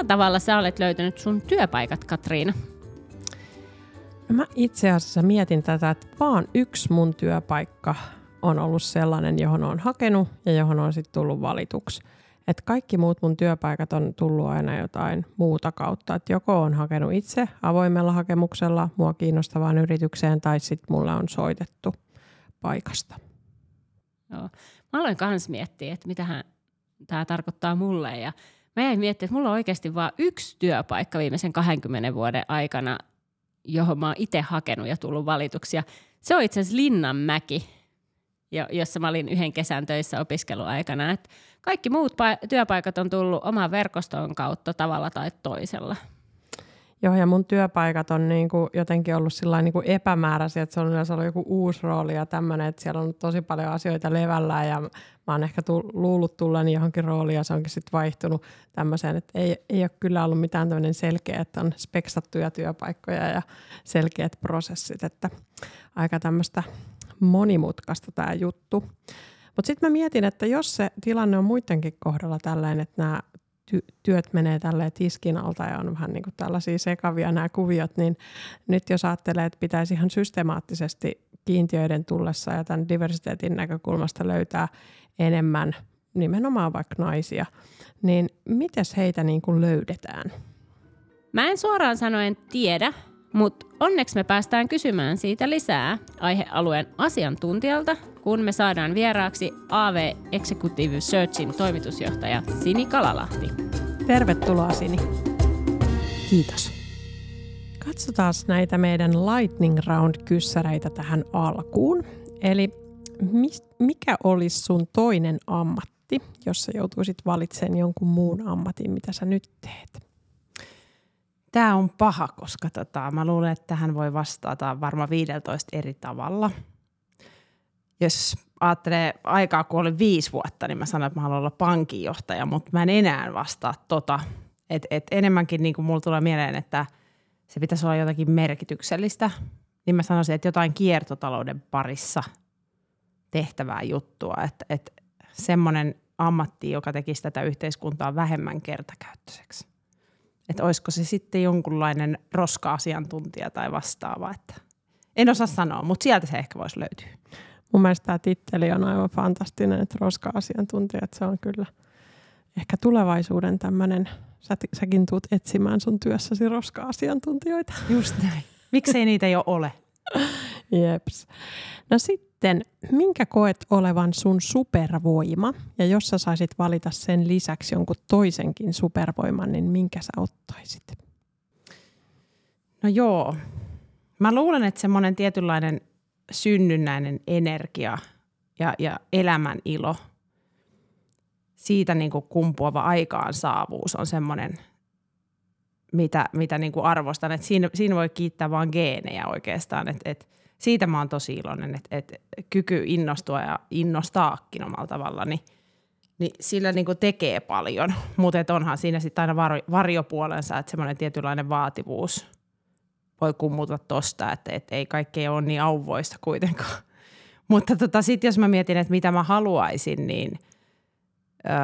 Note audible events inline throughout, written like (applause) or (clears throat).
Millä tavalla sä olet löytänyt sun työpaikat, Katriina? No mä itse asiassa mietin tätä, että vaan yksi mun työpaikka on ollut sellainen, johon on hakenut ja johon on sitten tullut valituksi. Et kaikki muut mun työpaikat on tullut aina jotain muuta kautta. Et joko on hakenut itse avoimella hakemuksella mua kiinnostavaan yritykseen tai sitten mulle on soitettu paikasta. Joo. Mä aloin kans miettiä, että mitähän tämä tarkoittaa mulle ja mä jäin miettimään, että mulla on oikeasti vain yksi työpaikka viimeisen 20 vuoden aikana, johon mä oon itse hakenut ja tullut valituksia. Se on itse asiassa Linnanmäki, jossa mä olin yhden kesän töissä opiskeluaikana. Et kaikki muut pa- työpaikat on tullut oman verkoston kautta tavalla tai toisella. Joo, ja mun työpaikat on niinku jotenkin ollut niinku epämääräisiä, että se on yleensä ollut joku uusi rooli ja tämmöinen, että siellä on tosi paljon asioita levällä ja mä oon ehkä tull- luullut tulleeni johonkin rooliin ja se onkin sitten vaihtunut tämmöiseen, että ei, ei ole kyllä ollut mitään tämmöinen selkeä, että on speksattuja työpaikkoja ja selkeät prosessit, että aika tämmöistä monimutkaista tämä juttu. Mutta sitten mä mietin, että jos se tilanne on muidenkin kohdalla tällainen, että nämä ty- työt menee tälle tiskin alta ja on vähän niin kuin tällaisia sekavia nämä kuviot, niin nyt jos ajattelee, että pitäisi ihan systemaattisesti kiintiöiden tullessa ja tämän diversiteetin näkökulmasta löytää enemmän nimenomaan vaikka naisia, niin miten heitä niin kuin löydetään? Mä en suoraan sanoen tiedä, mutta onneksi me päästään kysymään siitä lisää aihealueen asiantuntijalta, kun me saadaan vieraaksi AV Executive Searchin toimitusjohtaja Sini Kalalahti. Tervetuloa Sini. Kiitos. Katsotaan näitä meidän Lightning Round-kyssäreitä tähän alkuun. Eli mikä olisi sun toinen ammatti, jos sä joutuisit valitsemaan jonkun muun ammatin, mitä sä nyt teet? Tämä on paha, koska tota, mä luulen, että tähän voi vastata varmaan 15 eri tavalla. Jos ajattelee aikaa, kun oli viisi vuotta, niin mä sanoin, että mä haluan olla pankinjohtaja, mutta mä en enää vastaa tota. Et, et enemmänkin niin kuin mulla tulee mieleen, että se pitäisi olla jotakin merkityksellistä. Niin mä sanoisin, että jotain kiertotalouden parissa tehtävää juttua. Että et semmoinen ammatti, joka tekisi tätä yhteiskuntaa vähemmän kertakäyttöiseksi että olisiko se sitten jonkunlainen roska-asiantuntija tai vastaava. Että en osaa sanoa, mutta sieltä se ehkä voisi löytyä. Mun mielestä tämä titteli on aivan fantastinen, että roska-asiantuntija, että se on kyllä ehkä tulevaisuuden tämmöinen, sä, säkin tuut etsimään sun työssäsi roska-asiantuntijoita. Just näin. Miksei niitä jo ole? (laughs) Jeps. No sitten, minkä koet olevan sun supervoima? Ja jos sä saisit valita sen lisäksi jonkun toisenkin supervoiman, niin minkä sä ottaisit? No joo. Mä luulen, että semmoinen tietynlainen synnynnäinen energia ja, ja elämän ilo, siitä niin kuin kumpuava aikaansaavuus on semmoinen, mitä, mitä niin kuin arvostan. Et siinä, siinä voi kiittää vaan geenejä oikeastaan. Et, et siitä mä oon tosi iloinen, että, että kyky innostua ja innostaakin omalla tavalla, niin, niin sillä niin tekee paljon. (laughs) Mutta onhan siinä sitten aina var, varjopuolensa, että semmoinen tietynlainen vaativuus voi kummuta tosta, että, että ei kaikkea ole niin auvoista kuitenkaan. (laughs) Mutta tota, sitten jos mä mietin, että mitä mä haluaisin, niin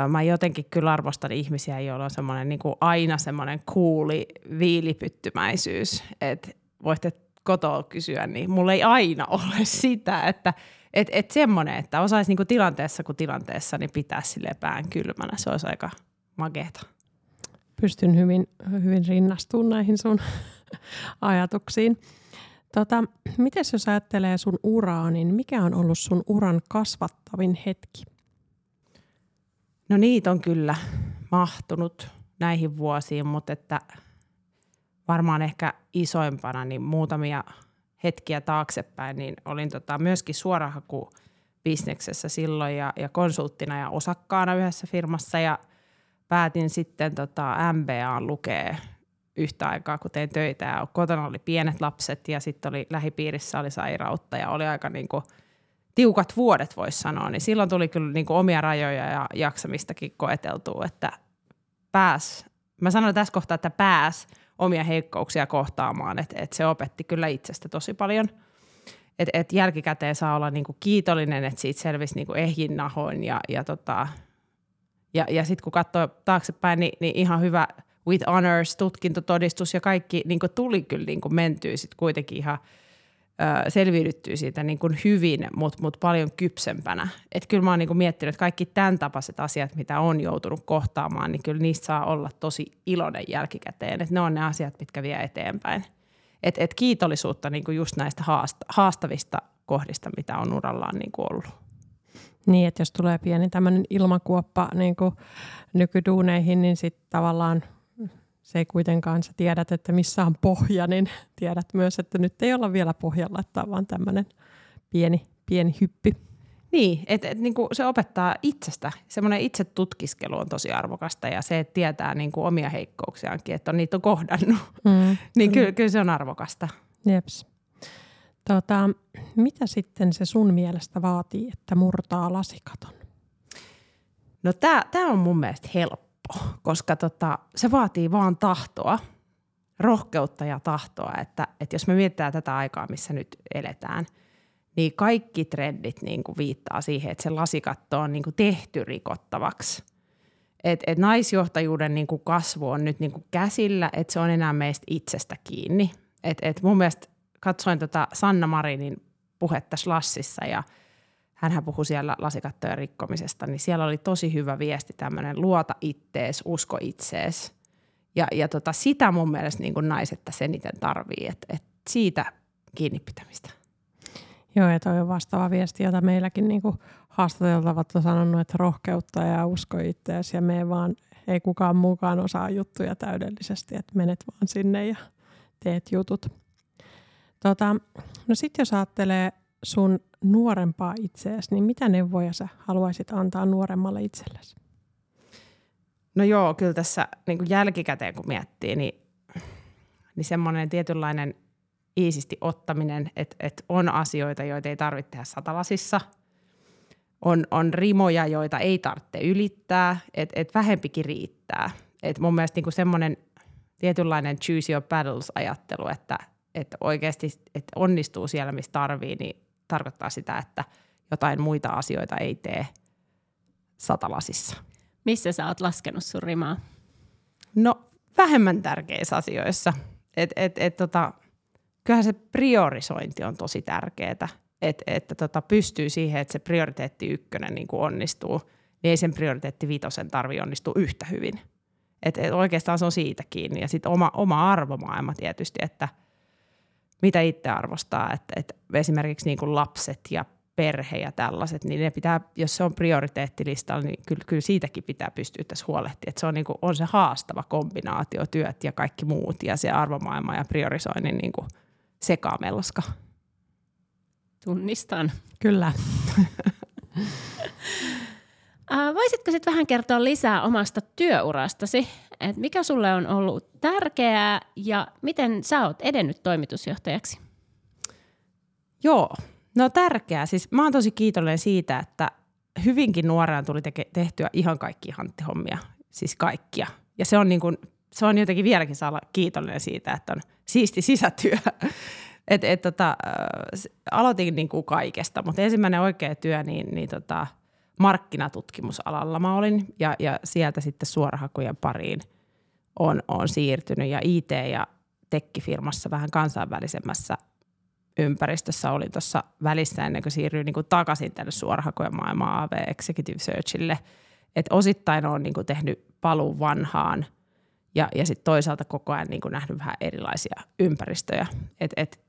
mä jotenkin kyllä arvostan ihmisiä, joilla on semmoinen niin aina semmoinen kuuli viilipyttymäisyys, että voitte kotoa kysyä, niin mulla ei aina (laughs) ole sitä, että et, et semmoinen, että osaisi niinku tilanteessa kuin tilanteessa niin pitää sille pään kylmänä. Se olisi aika makeeta. Pystyn hyvin, hyvin rinnastumaan näihin sun (laughs) ajatuksiin. Tota, miten jos ajattelee sun uraa, niin mikä on ollut sun uran kasvattavin hetki? No niitä on kyllä mahtunut näihin vuosiin, mutta että – varmaan ehkä isoimpana, niin muutamia hetkiä taaksepäin, niin olin tota myöskin suorahaku bisneksessä silloin ja, ja konsulttina ja osakkaana yhdessä firmassa ja päätin sitten tota MBA lukea yhtä aikaa, kun tein töitä ja kotona oli pienet lapset ja sitten oli lähipiirissä oli sairautta ja oli aika niin kuin tiukat vuodet voisi sanoa, niin silloin tuli kyllä niin kuin omia rajoja ja jaksamistakin koeteltua, että pääs, mä sanon tässä kohtaa, että pääs omia heikkouksia kohtaamaan, että, että se opetti kyllä itsestä tosi paljon. Että et jälkikäteen saa olla niinku kiitollinen, että siitä selvisi niinku ehjin nahoin ja, ja, tota, ja, ja sitten kun katsoo taaksepäin, niin, niin ihan hyvä with honors, tutkintotodistus ja kaikki niinku tuli kyllä niinku mentyä sitten kuitenkin ihan – selviydyttyy siitä niin kuin hyvin, mutta mut paljon kypsempänä. Et kyllä mä oon niin kuin miettinyt, että kaikki tämän tapaiset asiat, mitä on joutunut kohtaamaan, niin kyllä niistä saa olla tosi iloinen jälkikäteen. Että ne on ne asiat, mitkä vie eteenpäin. Et, et kiitollisuutta niin kuin just näistä haasta, haastavista kohdista, mitä on urallaan niin kuin ollut. Niin, että jos tulee pieni tämmöinen ilmakuoppa niin kuin nykyduuneihin, niin sitten tavallaan – se ei kuitenkaan, sä tiedät, että missä on pohja, niin tiedät myös, että nyt ei olla vielä pohjalla, että on vaan tämmöinen pieni, pieni hyppy. Niin, että et, niinku se opettaa itsestä. Semmoinen itse tutkiskelu on tosi arvokasta ja se, että tietää niinku omia heikkouksiaankin, että on niitä on kohdannut, mm, (laughs) niin kyllä, kyllä se on arvokasta. Jeps. Tota, mitä sitten se sun mielestä vaatii, että murtaa lasikaton? No tämä on mun mielestä helppo helppo, koska tota, se vaatii vaan tahtoa, rohkeutta ja tahtoa, että, että jos me mietitään tätä aikaa, missä nyt eletään, niin kaikki trendit niin kuin viittaa siihen, että se lasikatto on niin kuin tehty rikottavaksi. Et, et naisjohtajuuden niin kuin kasvu on nyt niin kuin käsillä, että se on enää meistä itsestä kiinni. Et, et mun mielestä katsoin tota Sanna Marinin puhetta Slassissa ja – hän puhui siellä lasikattojen rikkomisesta, niin siellä oli tosi hyvä viesti tämmöinen luota ittees, usko itsees. Ja, ja tota, sitä mun mielestä niin kuin naiset tässä eniten tarvii, että et siitä kiinni pitämistä. Joo, ja toi on vastaava viesti, jota meilläkin niin haastateltavat on sanonut, että rohkeutta ja usko itseäsi ja me vaan, ei kukaan mukaan osaa juttuja täydellisesti, että menet vaan sinne ja teet jutut. Tota, no sitten jos ajattelee sun nuorempaa itseäsi, niin mitä neuvoja sä haluaisit antaa nuoremmalle itsellesi? No joo, kyllä tässä niin kuin jälkikäteen kun miettii, niin, niin semmoinen tietynlainen iisisti ottaminen, että, että on asioita, joita ei tarvitse tehdä satalasissa. On, on rimoja, joita ei tarvitse ylittää, että, että vähempikin riittää. Et mun mielestä niin semmoinen tietynlainen choose your battles-ajattelu, että, että oikeasti että onnistuu siellä, missä tarvii, niin tarkoittaa sitä, että jotain muita asioita ei tee satalasissa. Missä sä oot laskenut sun rimaa? No vähemmän tärkeissä asioissa. Et, et, et, tota, kyllähän se priorisointi on tosi tärkeää, et, että tota, pystyy siihen, että se prioriteetti ykkönen niin kuin onnistuu, niin ei sen prioriteetti viitosen tarvi onnistua yhtä hyvin. Et, et oikeastaan se on siitä kiinni. Ja sitten oma, oma arvomaailma tietysti, että – mitä itse arvostaa, että, että esimerkiksi niin kuin lapset ja perhe ja tällaiset, niin ne pitää, jos se on prioriteettilistalla, niin kyllä, kyllä siitäkin pitää pystyä tässä huolehtimaan. Että se on, niin kuin, on se haastava kombinaatio, työt ja kaikki muut ja se arvomaailma ja priorisoinnin niin kuin sekaamelska. Tunnistan. Kyllä. (laughs) Voisitko sitten vähän kertoa lisää omasta työurastasi? Et mikä sulle on ollut tärkeää ja miten sä oot edennyt toimitusjohtajaksi? Joo, no tärkeää. Siis mä oon tosi kiitollinen siitä, että hyvinkin nuorena tuli teke- tehtyä ihan kaikki hanttihommia, siis kaikkia. Ja se on, niin kun, se on jotenkin vieläkin saa olla kiitollinen siitä, että on siisti sisätyö. (laughs) et, et, tota, aloitin niin kuin kaikesta, mutta ensimmäinen oikea työ, niin, niin tota, markkinatutkimusalalla mä olin ja, ja sieltä sitten suorahakujen pariin on, on siirtynyt ja IT- ja tekkifirmassa vähän kansainvälisemmässä ympäristössä olin tuossa välissä ennen kuin siirryin niin kuin takaisin tänne suorahakujen maailmaan AV Executive Searchille. Et osittain olen niin kuin tehnyt paluun vanhaan ja, ja sitten toisaalta koko ajan niin kuin nähnyt vähän erilaisia ympäristöjä. Et, et,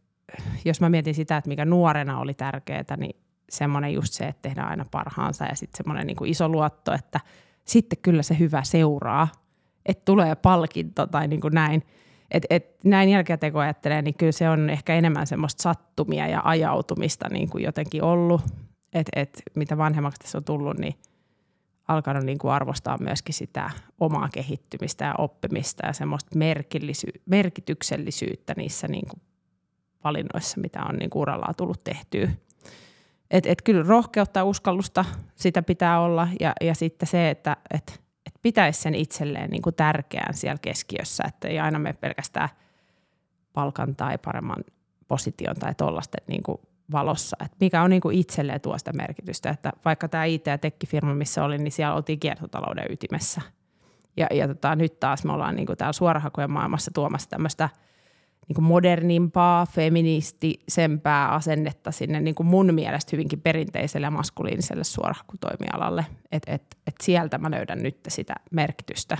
jos mä mietin sitä, että mikä nuorena oli tärkeää, niin semmoinen just se, että tehdään aina parhaansa ja sitten semmoinen niin iso luotto, että sitten kyllä se hyvä seuraa, että tulee palkinto tai niin kuin näin. Et, et näin jälkikäteen kun ajattelee, niin kyllä se on ehkä enemmän semmoista sattumia ja ajautumista niin kuin jotenkin ollut. Et, et mitä vanhemmaksi tässä on tullut, niin alkanut niin kuin arvostaa myöskin sitä omaa kehittymistä ja oppimista ja semmoista merkillisy- merkityksellisyyttä niissä niin kuin valinnoissa, mitä on niin kuin urallaan tullut tehtyä. Et, et kyllä rohkeutta ja uskallusta sitä pitää olla ja, ja sitten se, että et, et pitäisi sen itselleen niin kuin tärkeän siellä keskiössä, että ei aina mene pelkästään palkan tai paremman position tai tuollaisten niin valossa, että mikä on niin kuin itselleen tuo sitä merkitystä, että vaikka tämä IT- ja tekkifirma, missä olin, niin siellä oltiin kiertotalouden ytimessä. Ja, ja tota, nyt taas me ollaan niin kuin täällä suorahakojen maailmassa tuomassa tämmöistä niin kuin modernimpaa, feministisempää asennetta sinne niin kuin mun mielestä hyvinkin perinteiselle ja maskuliiniselle suorahakutoimialalle. Että et, et sieltä mä löydän nyt sitä merkitystä.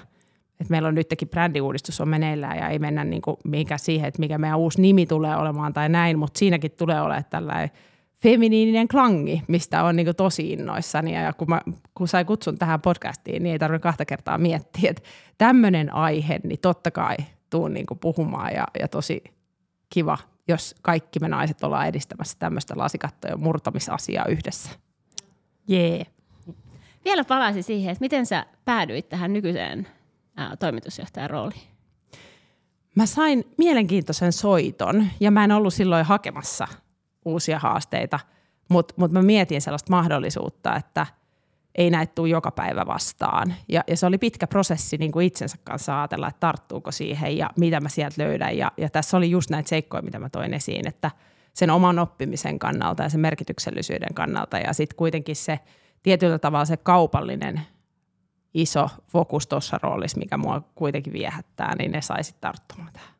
Et meillä on nytkin brändiuudistus on meneillään ja ei mennä niin kuin mikä siihen, että mikä meidän uusi nimi tulee olemaan tai näin, mutta siinäkin tulee olemaan tällainen feminiininen klangi, mistä on niin tosi innoissani. Ja kun, mä, kun sai kutsun tähän podcastiin, niin ei tarvitse kahta kertaa miettiä, että tämmöinen aihe, niin totta kai tuun niin puhumaan ja, ja tosi kiva, jos kaikki me naiset ollaan edistämässä tämmöistä lasikattojen murtamisasiaa yhdessä. Jee. Yeah. Vielä palaisin siihen, että miten sä päädyit tähän nykyiseen ää, toimitusjohtajan rooliin? Mä sain mielenkiintoisen soiton ja mä en ollut silloin hakemassa uusia haasteita, mutta mut mä mietin sellaista mahdollisuutta, että ei näitä tule joka päivä vastaan. Ja, ja se oli pitkä prosessi niin kuin itsensä kanssa ajatella, että tarttuuko siihen ja mitä mä sieltä löydän. Ja, ja tässä oli just näitä seikkoja, mitä mä toin esiin, että sen oman oppimisen kannalta ja sen merkityksellisyyden kannalta ja sitten kuitenkin se tietyllä tavalla se kaupallinen iso fokus tuossa roolissa, mikä mua kuitenkin viehättää, niin ne saisit tarttumaan tähän.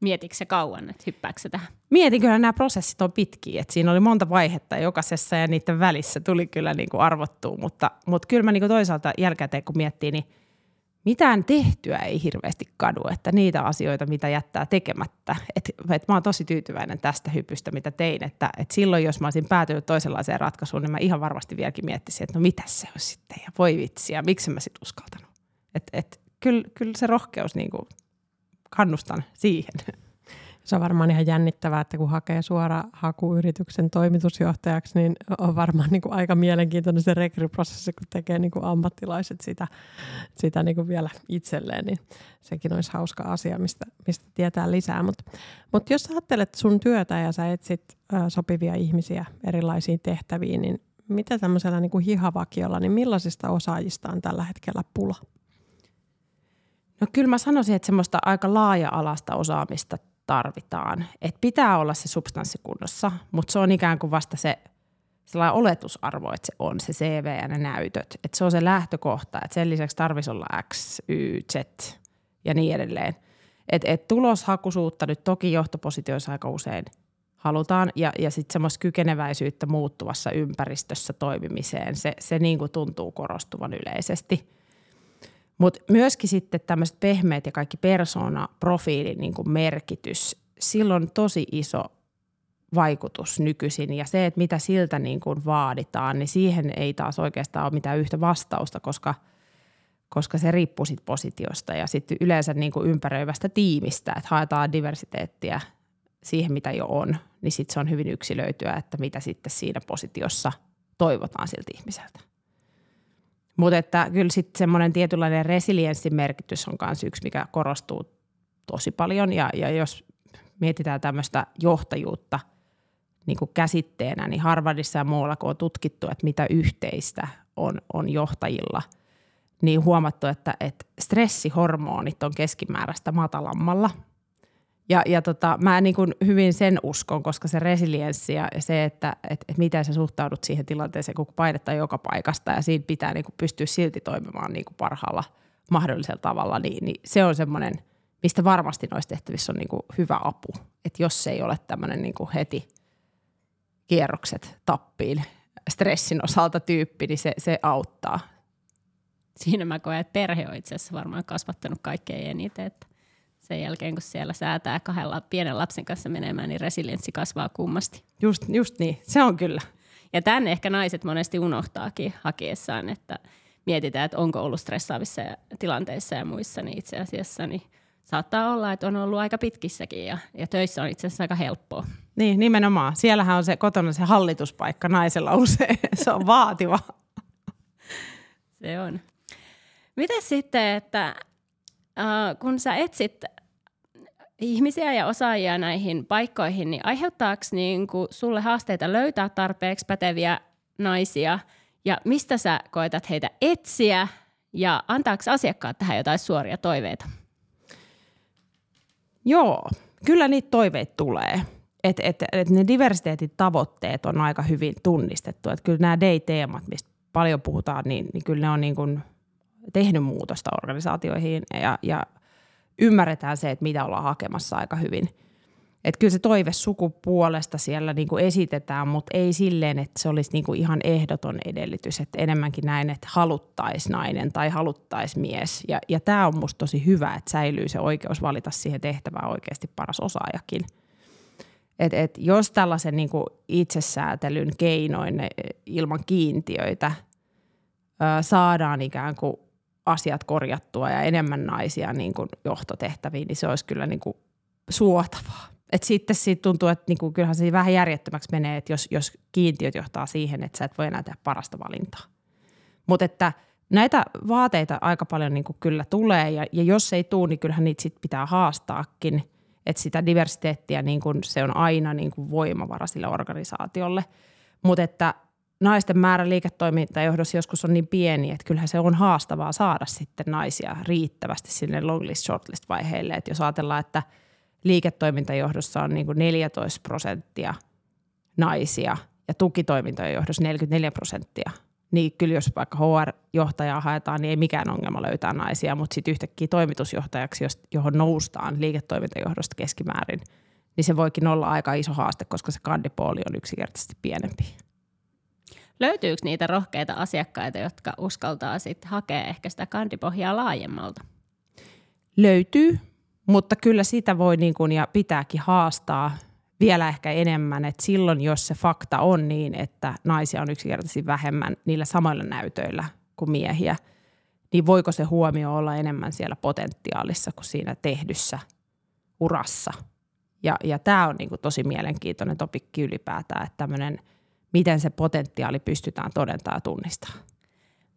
Mietitkö se kauan, että hyppääkö tähän? Mietin kyllä nämä prosessit on pitkiä, että siinä oli monta vaihetta jokaisessa ja niiden välissä tuli kyllä niin kuin arvottua, mutta, mutta kyllä mä niin kuin toisaalta jälkikäteen kun miettii, niin mitään tehtyä ei hirveästi kadu, että niitä asioita, mitä jättää tekemättä. Et, et mä oon tosi tyytyväinen tästä hypystä, mitä tein, että et silloin jos mä olisin päätynyt toisenlaiseen ratkaisuun, niin mä ihan varmasti vieläkin miettisin, että no mitä se on sitten ja voi vitsi ja miksi mä sitten uskaltanut. Et, et, kyllä, kyllä se rohkeus, niin kuin, kannustan siihen. Se on varmaan ihan jännittävää, että kun hakee suora hakuyrityksen toimitusjohtajaksi, niin on varmaan niin kuin aika mielenkiintoinen se rekryprosessi, kun tekee niin kuin ammattilaiset sitä, sitä niin kuin vielä itselleen, niin sekin olisi hauska asia, mistä, mistä tietää lisää. Mutta mut jos ajattelet sun työtä ja sä etsit sopivia ihmisiä erilaisiin tehtäviin, niin mitä tämmöisellä niin kuin hihavakiolla, niin millaisista osaajista on tällä hetkellä pula? No kyllä mä sanoisin, että semmoista aika laaja-alasta osaamista tarvitaan. Et pitää olla se substanssi kunnossa, mutta se on ikään kuin vasta se sellainen oletusarvo, että se on se CV ja ne näytöt. Että se on se lähtökohta, että sen lisäksi tarvitsisi olla X, Y, Z ja niin edelleen. Et, et tuloshakuisuutta nyt toki johtopositioissa aika usein halutaan ja, ja sitten semmoista kykeneväisyyttä muuttuvassa ympäristössä toimimiseen. Se, se niin kuin tuntuu korostuvan yleisesti – mutta myöskin sitten tämmöiset pehmeät ja kaikki persoonaprofiilin niin merkitys, silloin on tosi iso vaikutus nykyisin ja se, että mitä siltä niin kuin vaaditaan, niin siihen ei taas oikeastaan ole mitään yhtä vastausta, koska, koska se riippuu sit positiosta ja sitten yleensä niin kuin ympäröivästä tiimistä, että haetaan diversiteettiä siihen, mitä jo on, niin sitten se on hyvin yksilöityä, että mitä sitten siinä positiossa toivotaan siltä ihmiseltä. Mutta että kyllä sitten semmoinen tietynlainen resilienssin merkitys on myös yksi, mikä korostuu tosi paljon. Ja, ja jos mietitään tämmöistä johtajuutta niin kuin käsitteenä, niin Harvardissa ja muualla, kun on tutkittu, että mitä yhteistä on, on johtajilla, niin huomattu, että, että stressihormonit on keskimääräistä matalammalla – ja, ja tota, mä niin kuin hyvin sen uskon, koska se resilienssi ja se, että et, et miten sä suhtaudut siihen tilanteeseen, kun painetta joka paikasta ja siinä pitää niin kuin pystyä silti toimimaan niin kuin parhaalla mahdollisella tavalla, niin, niin se on semmoinen, mistä varmasti noissa tehtävissä on niin kuin hyvä apu. Että jos se ei ole tämmöinen niin kuin heti kierrokset tappiin stressin osalta tyyppi, niin se, se auttaa. Siinä mä koen, että perhe on itse asiassa varmaan kasvattanut kaikkein eniten, että sen jälkeen, kun siellä säätää kahdella pienen lapsen kanssa menemään, niin resilienssi kasvaa kummasti. Just, just niin, se on kyllä. Ja tänne ehkä naiset monesti unohtaakin hakiessaan, että mietitään, että onko ollut stressaavissa tilanteissa ja muissa, niin itse asiassa niin saattaa olla, että on ollut aika pitkissäkin ja, ja töissä on itse asiassa aika helppoa. Niin, nimenomaan. Siellähän on se kotona se hallituspaikka naisella usein. (laughs) se on vaativa. Se on. Miten sitten, että äh, kun sä etsit ihmisiä ja osaajia näihin paikkoihin, niin aiheuttaako niin kuin sulle haasteita löytää tarpeeksi päteviä naisia ja mistä sä koetat heitä etsiä ja antaako asiakkaat tähän jotain suoria toiveita? Joo, kyllä niitä toiveita tulee. Et, et, et ne diversiteetin tavoitteet on aika hyvin tunnistettu. Et kyllä nämä day-teemat, mistä paljon puhutaan, niin, niin kyllä ne on niin kuin tehnyt muutosta organisaatioihin ja, ja ymmärretään se, että mitä ollaan hakemassa aika hyvin. Et kyllä se toive sukupuolesta siellä niin kuin esitetään, mutta ei silleen, että se olisi niin kuin ihan ehdoton edellytys. Että enemmänkin näin, että haluttaisi nainen tai haluttaisi mies. Ja, ja tämä on musta tosi hyvä, että säilyy se oikeus valita siihen tehtävään oikeasti paras osaajakin. Et, et jos tällaisen niin kuin itsesäätelyn keinoin ilman kiintiöitä saadaan ikään kuin asiat korjattua ja enemmän naisia niin kuin johtotehtäviin, niin se olisi kyllä niin kuin suotavaa. Et sitten siitä tuntuu, että niin kuin, kyllähän se vähän järjettömäksi menee, että jos, jos kiintiöt johtaa siihen, että sä et voi enää tehdä parasta valintaa. Mutta että näitä vaateita aika paljon niin kuin kyllä tulee ja, ja jos ei tule, niin kyllähän niitä sit pitää haastaakin. Että sitä diversiteettiä niin kuin, se on aina niin kuin voimavara sille organisaatiolle. Mutta että naisten määrä liiketoimintajohdossa joskus on niin pieni, että kyllähän se on haastavaa saada sitten naisia riittävästi sinne longlist shortlist vaiheille. Että jos ajatellaan, että liiketoimintajohdossa on niin kuin 14 prosenttia naisia ja tukitoimintojen johdossa 44 prosenttia, niin kyllä jos vaikka HR-johtajaa haetaan, niin ei mikään ongelma löytää naisia, mutta sitten yhtäkkiä toimitusjohtajaksi, johon noustaan liiketoimintajohdosta keskimäärin, niin se voikin olla aika iso haaste, koska se kandipooli on yksinkertaisesti pienempi. Löytyykö niitä rohkeita asiakkaita, jotka uskaltaa sitten hakea ehkä sitä kandipohjaa laajemmalta? Löytyy, mutta kyllä sitä voi niin kuin ja pitääkin haastaa vielä ehkä enemmän, että silloin jos se fakta on niin, että naisia on yksinkertaisesti vähemmän niillä samoilla näytöillä kuin miehiä, niin voiko se huomio olla enemmän siellä potentiaalissa kuin siinä tehdyssä urassa. Ja, ja tämä on niin kuin tosi mielenkiintoinen topikki ylipäätään, että tämmöinen – miten se potentiaali pystytään todentamaan ja tunnistamaan.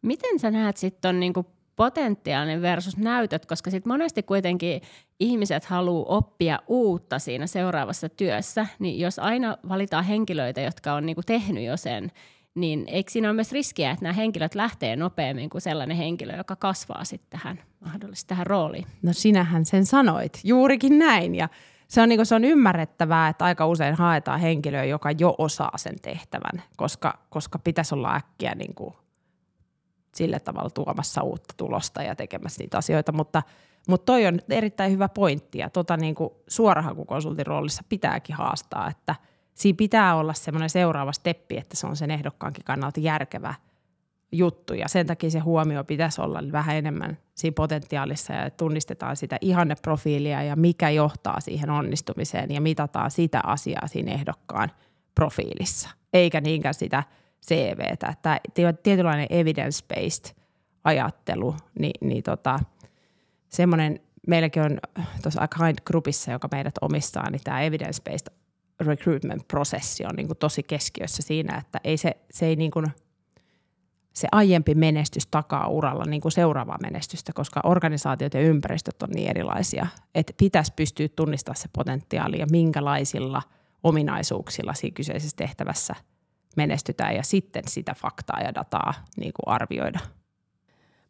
Miten sä näet sitten niinku potentiaalinen versus näytöt, koska sitten monesti kuitenkin ihmiset haluaa oppia uutta siinä seuraavassa työssä, niin jos aina valitaan henkilöitä, jotka on niinku tehnyt jo sen, niin eikö siinä ole myös riskiä, että nämä henkilöt lähtee nopeammin kuin sellainen henkilö, joka kasvaa sitten tähän mahdollisesti tähän rooliin? No sinähän sen sanoit, juurikin näin ja se on, niin kuin, se on ymmärrettävää, että aika usein haetaan henkilöä, joka jo osaa sen tehtävän, koska, koska pitäisi olla äkkiä niin kuin, sillä tavalla tuomassa uutta tulosta ja tekemässä niitä asioita, mutta, mutta toi on erittäin hyvä pointti ja tota niin kuin suorahakukonsultin roolissa pitääkin haastaa, että siinä pitää olla semmoinen seuraava steppi, että se on sen ehdokkaankin kannalta järkevä – juttu ja sen takia se huomio pitäisi olla vähän enemmän siinä potentiaalissa ja tunnistetaan sitä ihanneprofiilia ja mikä johtaa siihen onnistumiseen ja mitataan sitä asiaa siinä ehdokkaan profiilissa, eikä niinkään sitä CVtä. Että tietynlainen evidence-based ajattelu, niin, niin tota, semmoinen, meilläkin on tuossa Kind Groupissa, joka meidät omistaa, niin tämä evidence-based recruitment-prosessi on niin tosi keskiössä siinä, että ei se, se ei niin kuin – se aiempi menestys takaa uralla niin kuin seuraavaa menestystä, koska organisaatiot ja ympäristöt on niin erilaisia, että pitäisi pystyä tunnistamaan se potentiaali ja minkälaisilla ominaisuuksilla siinä kyseisessä tehtävässä menestytään ja sitten sitä faktaa ja dataa niin kuin arvioida.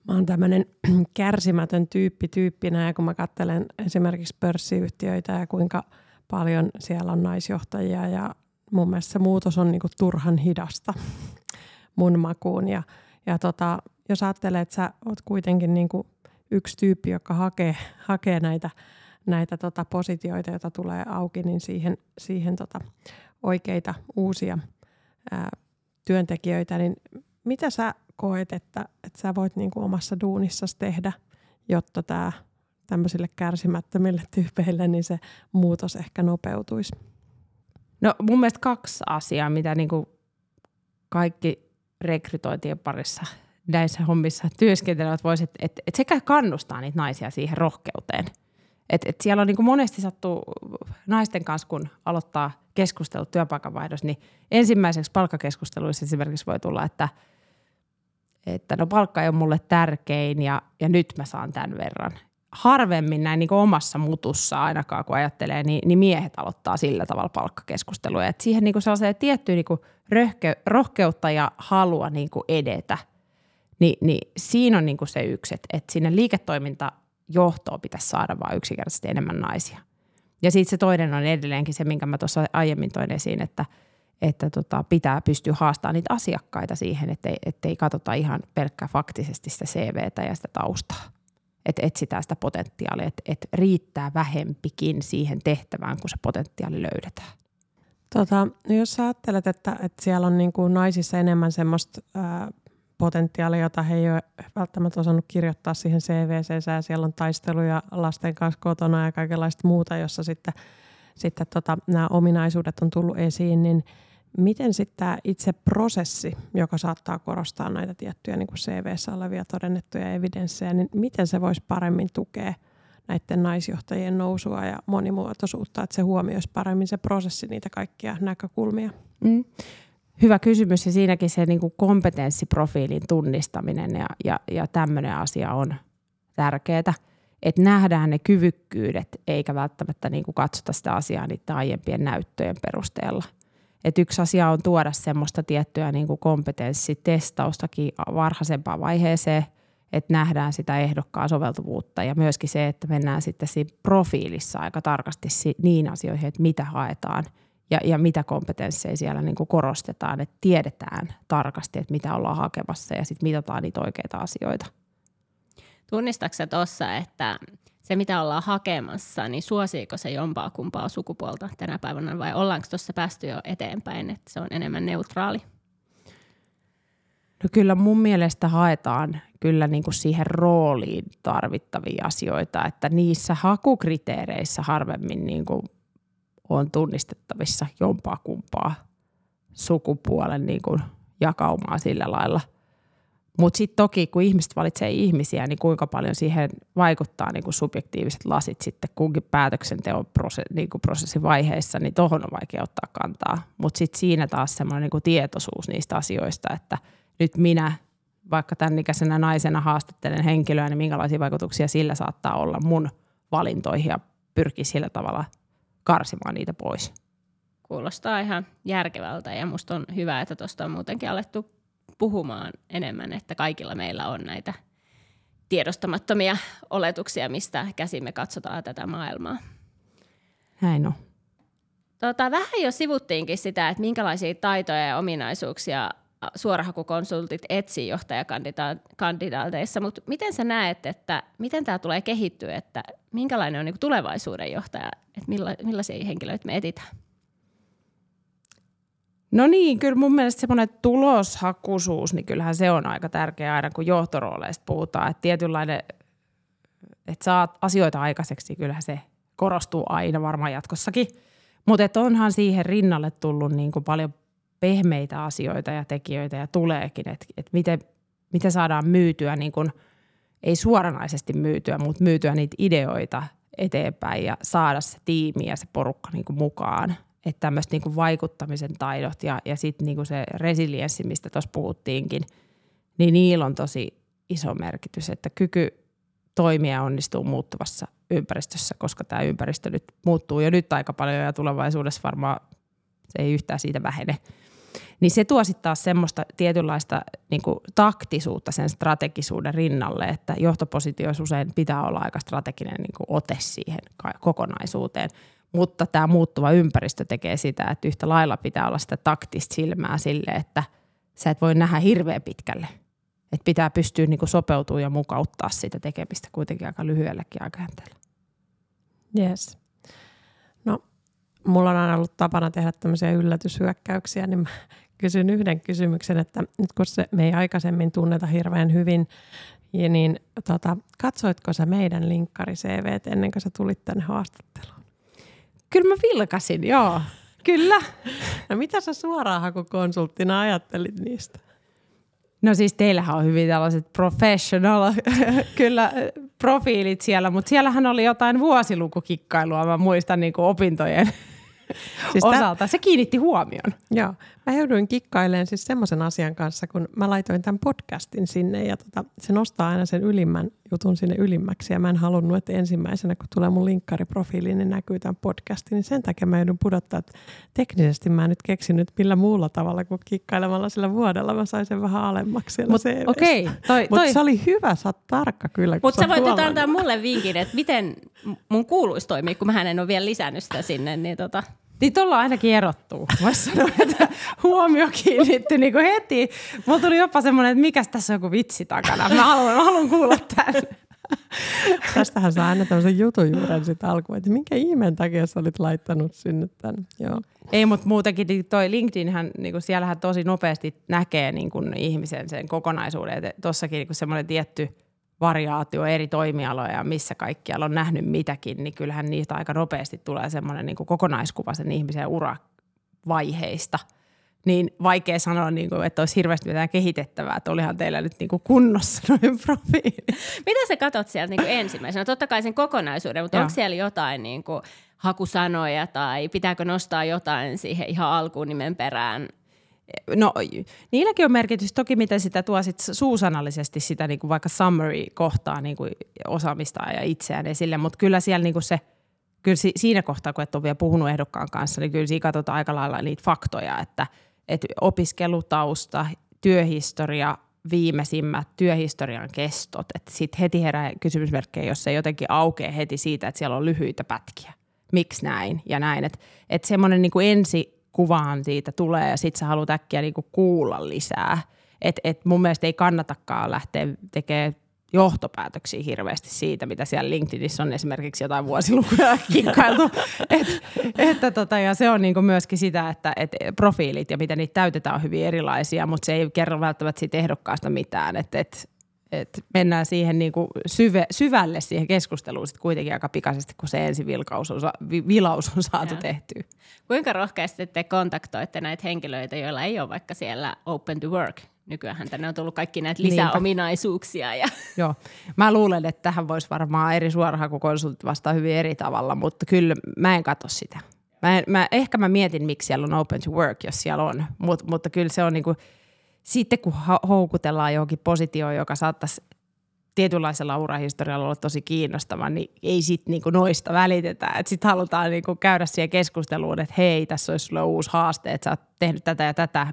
Mä oon tämmöinen (clears throat) kärsimätön tyyppi tyyppinä ja kun mä katselen esimerkiksi pörssiyhtiöitä ja kuinka paljon siellä on naisjohtajia ja mun mielestä se muutos on niinku turhan hidasta mun makuun. Ja, ja tota, jos ajattelee, että sä oot kuitenkin niin kuin yksi tyyppi, joka hakee, hakee näitä, näitä tota positioita, joita tulee auki, niin siihen, siihen tota oikeita uusia ää, työntekijöitä, niin mitä sä koet, että, että sä voit niin kuin omassa duunissasi tehdä, jotta tämä tämmöisille kärsimättömille tyypeille, niin se muutos ehkä nopeutuisi? No mun mielestä kaksi asiaa, mitä niin kuin kaikki rekrytointien parissa näissä hommissa työskentelevät voisivat, että et sekä kannustaa niitä naisia siihen rohkeuteen. Et, et siellä on niin monesti sattuu naisten kanssa, kun aloittaa keskustelut työpaikanvaihdossa, niin ensimmäiseksi palkkakeskusteluissa esimerkiksi voi tulla, että että no palkka ei ole mulle tärkein ja, ja nyt mä saan tämän verran. Harvemmin näin niin omassa mutussa ainakaan, kun ajattelee, niin, niin miehet aloittaa sillä tavalla palkkakeskustelua. Et siihen niin sellaiseen tiettyyn niin röhke, rohkeutta ja halua niin edetä, niin, niin siinä on niin se yksi, että, että sinne liiketoimintajohtoon pitäisi saada vain yksinkertaisesti enemmän naisia. Ja sitten se toinen on edelleenkin se, minkä mä tuossa aiemmin toin esiin, että – että tota, pitää pystyä haastamaan niitä asiakkaita siihen, ettei, ettei katsota ihan pelkkää faktisesti sitä CVtä ja sitä taustaa. Että etsitään sitä potentiaalia, että et riittää vähempikin siihen tehtävään, kun se potentiaali löydetään. Tota, no jos sä ajattelet, että, että siellä on niin kuin naisissa enemmän semmoista ää, potentiaalia, jota he ei ole välttämättä osannut kirjoittaa siihen CVC, ja siellä on taisteluja lasten kanssa kotona ja kaikenlaista muuta, jossa sitten, sitten tota, nämä ominaisuudet on tullut esiin, niin – Miten sitten tämä itse prosessi, joka saattaa korostaa näitä tiettyjä niin CV-ssä olevia todennettuja evidenssejä, niin miten se voisi paremmin tukea näiden naisjohtajien nousua ja monimuotoisuutta, että se huomioisi paremmin se prosessi niitä kaikkia näkökulmia? Mm. Hyvä kysymys ja siinäkin se niin kuin kompetenssiprofiilin tunnistaminen ja, ja, ja tämmöinen asia on tärkeää, että nähdään ne kyvykkyydet eikä välttämättä niin kuin katsota sitä asiaa niiden aiempien näyttöjen perusteella – että yksi asia on tuoda semmoista tiettyä niin kuin kompetenssitestaustakin varhaisempaan vaiheeseen, että nähdään sitä ehdokkaan soveltuvuutta ja myöskin se, että mennään sitten siinä profiilissa aika tarkasti niin asioihin, että mitä haetaan ja, ja mitä kompetensseja siellä niin kuin korostetaan, että tiedetään tarkasti, että mitä ollaan hakemassa ja sitten mitataan niitä oikeita asioita. Tunnistatko tuossa, että se, mitä ollaan hakemassa, niin suosiiko se jompaa kumpaa sukupuolta tänä päivänä vai ollaanko tuossa päästy jo eteenpäin, että se on enemmän neutraali? No kyllä mun mielestä haetaan kyllä niin kuin siihen rooliin tarvittavia asioita, että niissä hakukriteereissä harvemmin niin kuin on tunnistettavissa jompaa kumpaa sukupuolen niin kuin jakaumaa sillä lailla – mutta sitten toki, kun ihmiset valitsee ihmisiä, niin kuinka paljon siihen vaikuttaa niin kuin subjektiiviset lasit sitten kunkin päätöksenteon prose- niin kuin prosessivaiheessa, niin tuohon on vaikea ottaa kantaa. Mutta sitten siinä taas semmoinen niin tietoisuus niistä asioista, että nyt minä vaikka tämän ikäisenä naisena haastattelen henkilöä, niin minkälaisia vaikutuksia sillä saattaa olla mun valintoihin ja pyrkii sillä tavalla karsimaan niitä pois. Kuulostaa ihan järkevältä ja musta on hyvä, että tuosta on muutenkin alettu puhumaan enemmän, että kaikilla meillä on näitä tiedostamattomia oletuksia, mistä käsimme katsotaan tätä maailmaa. Näin on. Tota, vähän jo sivuttiinkin sitä, että minkälaisia taitoja ja ominaisuuksia suorahakukonsultit etsii johtajakandidaateissa, mutta miten sä näet, että miten tämä tulee kehittyä, että minkälainen on niin tulevaisuuden johtaja, että milla, millaisia henkilöitä me etitään? No niin, kyllä mun mielestä semmoinen tuloshakuisuus, niin kyllähän se on aika tärkeä aina, kun johtorooleista puhutaan. Että tietynlainen, että saat asioita aikaiseksi, niin kyllähän se korostuu aina varmaan jatkossakin. Mutta onhan siihen rinnalle tullut niin kuin paljon pehmeitä asioita ja tekijöitä ja tuleekin, että et miten, miten saadaan myytyä, niin kuin, ei suoranaisesti myytyä, mutta myytyä niitä ideoita eteenpäin ja saada se tiimi ja se porukka niin kuin mukaan että tämmöistä niinku vaikuttamisen taidot ja, ja sitten niinku se resilienssi, mistä tuossa puhuttiinkin, niin niillä on tosi iso merkitys, että kyky toimia onnistuu muuttuvassa ympäristössä, koska tämä ympäristö nyt muuttuu jo nyt aika paljon ja tulevaisuudessa varmaan se ei yhtään siitä vähene. Niin se tuo sitten taas semmoista tietynlaista niin taktisuutta sen strategisuuden rinnalle, että johtopositioissa usein pitää olla aika strateginen niin ote siihen kokonaisuuteen – mutta tämä muuttuva ympäristö tekee sitä, että yhtä lailla pitää olla sitä taktista silmää sille, että sä et voi nähdä hirveän pitkälle. Että pitää pystyä niin sopeutumaan ja mukauttaa sitä tekemistä kuitenkin aika lyhyelläkin aikajänteellä. Yes. No, mulla on aina ollut tapana tehdä tämmöisiä yllätyshyökkäyksiä, niin mä (laughs) kysyn yhden kysymyksen, että nyt kun se, me ei aikaisemmin tunneta hirveän hyvin, niin tota, katsoitko sä meidän linkkari CV ennen kuin sä tulit tänne haastatteluun? Kyllä mä vilkasin, joo. Kyllä. No mitä sä suoraan hakukonsulttina ajattelit niistä? No siis teillähän on hyvin tällaiset professional (laughs) kyllä profiilit siellä, mutta siellähän oli jotain vuosilukukikkailua, mä muistan niin kuin opintojen siis osalta. Se kiinnitti huomion. Joo, Mä jouduin kikkailemaan siis semmoisen asian kanssa, kun mä laitoin tämän podcastin sinne ja tota, se nostaa aina sen ylimmän jutun sinne ylimmäksi. Ja mä en halunnut, että ensimmäisenä kun tulee mun linkkariprofiili, niin näkyy tämän podcastin, niin sen takia mä joudun pudottaa, että teknisesti mä en nyt keksinyt millä muulla tavalla kuin kikkailemalla sillä vuodella. Mä sain sen vähän alemmaksi siellä Mut, Okei, okay, toi, Mutta se oli hyvä, sä oot tarkka kyllä. Mutta sä voit antaa mulle vinkin, että miten mun kuuluisi toimia, kun mä en ole vielä lisännyt sitä sinne, niin tota, niin tuolla ainakin erottuu. Voisi sanoa, että huomio kiinnittyi niin kuin heti. Mulla tuli jopa semmoinen, että mikä tässä on joku vitsi takana. Mä haluan, mä haluan kuulla tämän. Tästähän saa aina tämmöisen jutun juuren sitten alkuun, että minkä ihmeen takia sä olit laittanut sinne tämän. Joo. Ei, mutta muutenkin niin toi LinkedInhän, niin kuin siellähän tosi nopeasti näkee niin kuin ihmisen sen kokonaisuuden. Tuossakin niin semmoinen tietty – variaatio eri toimialoja, missä kaikkialla on nähnyt mitäkin, niin kyllähän niistä aika nopeasti tulee semmoinen niin kokonaiskuva sen ihmisen uravaiheista. Niin vaikea sanoa, niin kuin, että olisi hirveästi mitään kehitettävää, että olihan teillä nyt niin kuin kunnossa noin profiili. Mitä sä katsot sieltä niin kuin ensimmäisenä? Totta kai sen kokonaisuuden, mutta Joo. onko siellä jotain niin kuin hakusanoja tai pitääkö nostaa jotain siihen ihan alkuun nimen perään – No niilläkin on merkitys. Toki, miten sitä tuo sit suusanallisesti sitä niin kuin vaikka summary-kohtaa niin kuin osaamista ja itseään esille, mutta kyllä siellä niin kuin se, kyllä si, siinä kohtaa, kun et ole vielä puhunut ehdokkaan kanssa, niin kyllä siinä katsotaan aika lailla niitä faktoja, että, että opiskelutausta, työhistoria, viimeisimmät työhistorian kestot, että sitten heti herää kysymysmerkkejä, jos se jotenkin aukeaa heti siitä, että siellä on lyhyitä pätkiä. Miksi näin ja näin, että, että semmoinen niin ensi kuvaan siitä tulee ja sitten sä haluat äkkiä niinku kuulla lisää. Et, et mun mielestä ei kannatakaan lähteä tekemään johtopäätöksiä hirveästi siitä, mitä siellä LinkedInissä on esimerkiksi jotain vuosilukuja (laughs) kikkailtu. et, että tota, ja se on niinku myöskin sitä, että et profiilit ja miten niitä täytetään on hyvin erilaisia, mutta se ei kerro välttämättä siitä ehdokkaasta mitään. Et, et että mennään siihen niin kuin syve, syvälle siihen keskusteluun sitten kuitenkin aika pikaisesti, kun se ensi vilkaus on, vi, vilaus on saatu ja. tehtyä. Kuinka rohkeasti te kontaktoitte näitä henkilöitä, joilla ei ole vaikka siellä open to work nykyään tänne on tullut kaikki näitä lisäominaisuuksia. Ja. (laughs) Joo, mä luulen, että tähän voisi varmaan eri suorahakukonsultit vastaa hyvin eri tavalla, mutta kyllä mä en katso sitä. Mä en, mä, ehkä mä mietin, miksi siellä on open to work, jos siellä on, Mut, mutta kyllä se on niinku – sitten kun houkutellaan johonkin positioon, joka saattaisi tietynlaisella urahistorialla olla tosi kiinnostava, niin ei sitten niinku noista välitetä. Sitten halutaan niinku käydä siihen keskusteluun, että hei, tässä olisi sulle uusi haaste, että sä oot tehnyt tätä ja tätä,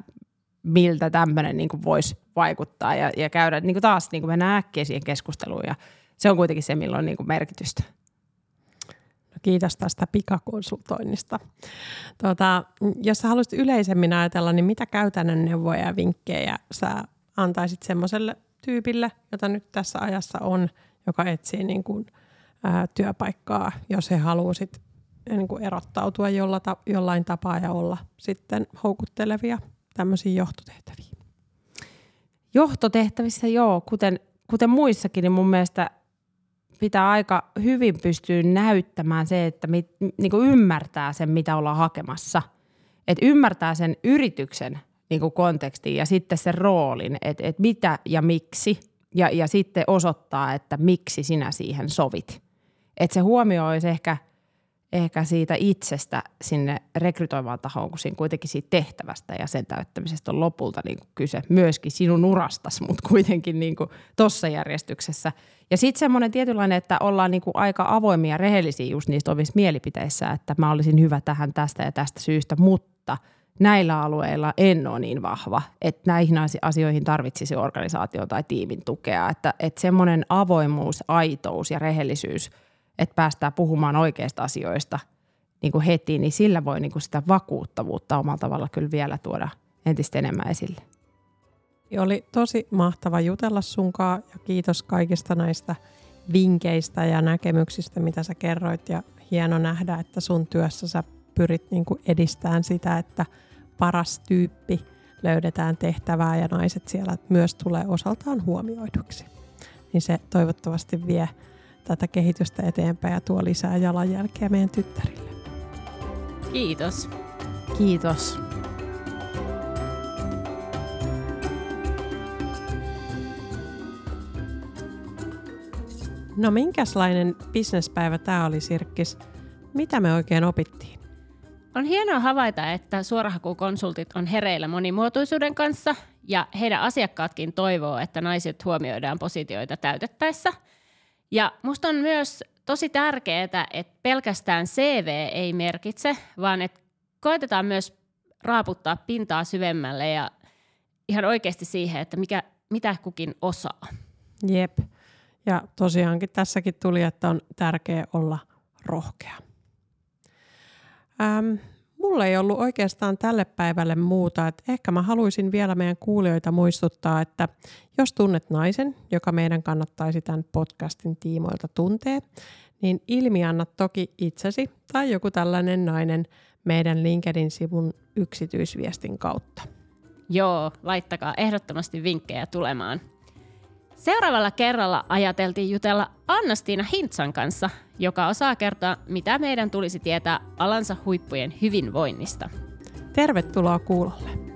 miltä tämmöinen niinku voisi vaikuttaa ja, ja käydä niinku taas niinku mennä äkkiä siihen keskusteluun ja se on kuitenkin se, milloin on niinku merkitystä. Kiitos tästä pikakonsultoinnista. Tuota, jos sä haluaisit yleisemmin ajatella, niin mitä käytännön neuvoja ja vinkkejä sä antaisit semmoiselle tyypille, jota nyt tässä ajassa on, joka etsii niin kuin, ää, työpaikkaa, jos he haluaa sit, niin kuin erottautua jolla ta- jollain tapaa ja olla sitten houkuttelevia tämmöisiä johtotehtäviä? Johtotehtävissä joo, kuten, kuten muissakin, niin mun mielestä pitää aika hyvin pystyä näyttämään se, että mit, niin kuin ymmärtää sen, mitä ollaan hakemassa. Että ymmärtää sen yrityksen niin kuin kontekstin ja sitten sen roolin, että, että mitä ja miksi. Ja, ja sitten osoittaa, että miksi sinä siihen sovit. Että se huomioisi ehkä – ehkä siitä itsestä sinne rekrytoivaan tahoon, kun siinä kuitenkin siitä tehtävästä ja sen täyttämisestä on lopulta niin kuin kyse myöskin sinun urastas, mutta (laughs) kuitenkin niin tuossa järjestyksessä. Ja sitten semmoinen tietynlainen, että ollaan niin kuin aika avoimia ja rehellisiä just niistä omissa mielipiteissä, että mä olisin hyvä tähän tästä ja tästä syystä, mutta näillä alueilla en ole niin vahva, että näihin asioihin tarvitsisi organisaatio tai tiimin tukea. Että, että semmoinen avoimuus, aitous ja rehellisyys – että päästään puhumaan oikeista asioista niin kuin heti, niin sillä voi niin kuin sitä vakuuttavuutta omalla tavalla kyllä vielä tuoda entistä enemmän esille. Oli tosi mahtava jutella sunkaan ja kiitos kaikista näistä vinkkeistä ja näkemyksistä, mitä sä kerroit ja hieno nähdä, että sun työssä sä pyrit niin kuin edistämään sitä, että paras tyyppi löydetään tehtävää ja naiset siellä myös tulee osaltaan huomioiduksi. Niin se toivottavasti vie tätä kehitystä eteenpäin ja tuo lisää jalanjälkeä meidän tyttärille. Kiitos. Kiitos. No minkälainen bisnespäivä tämä oli Sirkkis? Mitä me oikein opittiin? On hienoa havaita, että suorahakukonsultit on hereillä monimuotoisuuden kanssa ja heidän asiakkaatkin toivoo, että naiset huomioidaan positioita täytettäessä. Ja musta on myös tosi tärkeää, että pelkästään CV ei merkitse, vaan että koetetaan myös raaputtaa pintaa syvemmälle ja ihan oikeasti siihen, että mikä, mitä kukin osaa. Jep. Ja tosiaankin tässäkin tuli, että on tärkeää olla rohkea. Ähm, mulla ei ollut oikeastaan tälle päivälle muuta, että ehkä mä haluaisin vielä meidän kuulijoita muistuttaa, että jos tunnet naisen, joka meidän kannattaisi tämän podcastin tiimoilta tuntee, niin ilmianna toki itsesi tai joku tällainen nainen meidän LinkedIn-sivun yksityisviestin kautta. Joo, laittakaa ehdottomasti vinkkejä tulemaan. Seuraavalla kerralla ajateltiin jutella Annastiina Hintsan kanssa, joka osaa kertoa, mitä meidän tulisi tietää alansa huippujen hyvinvoinnista. Tervetuloa kuulolle!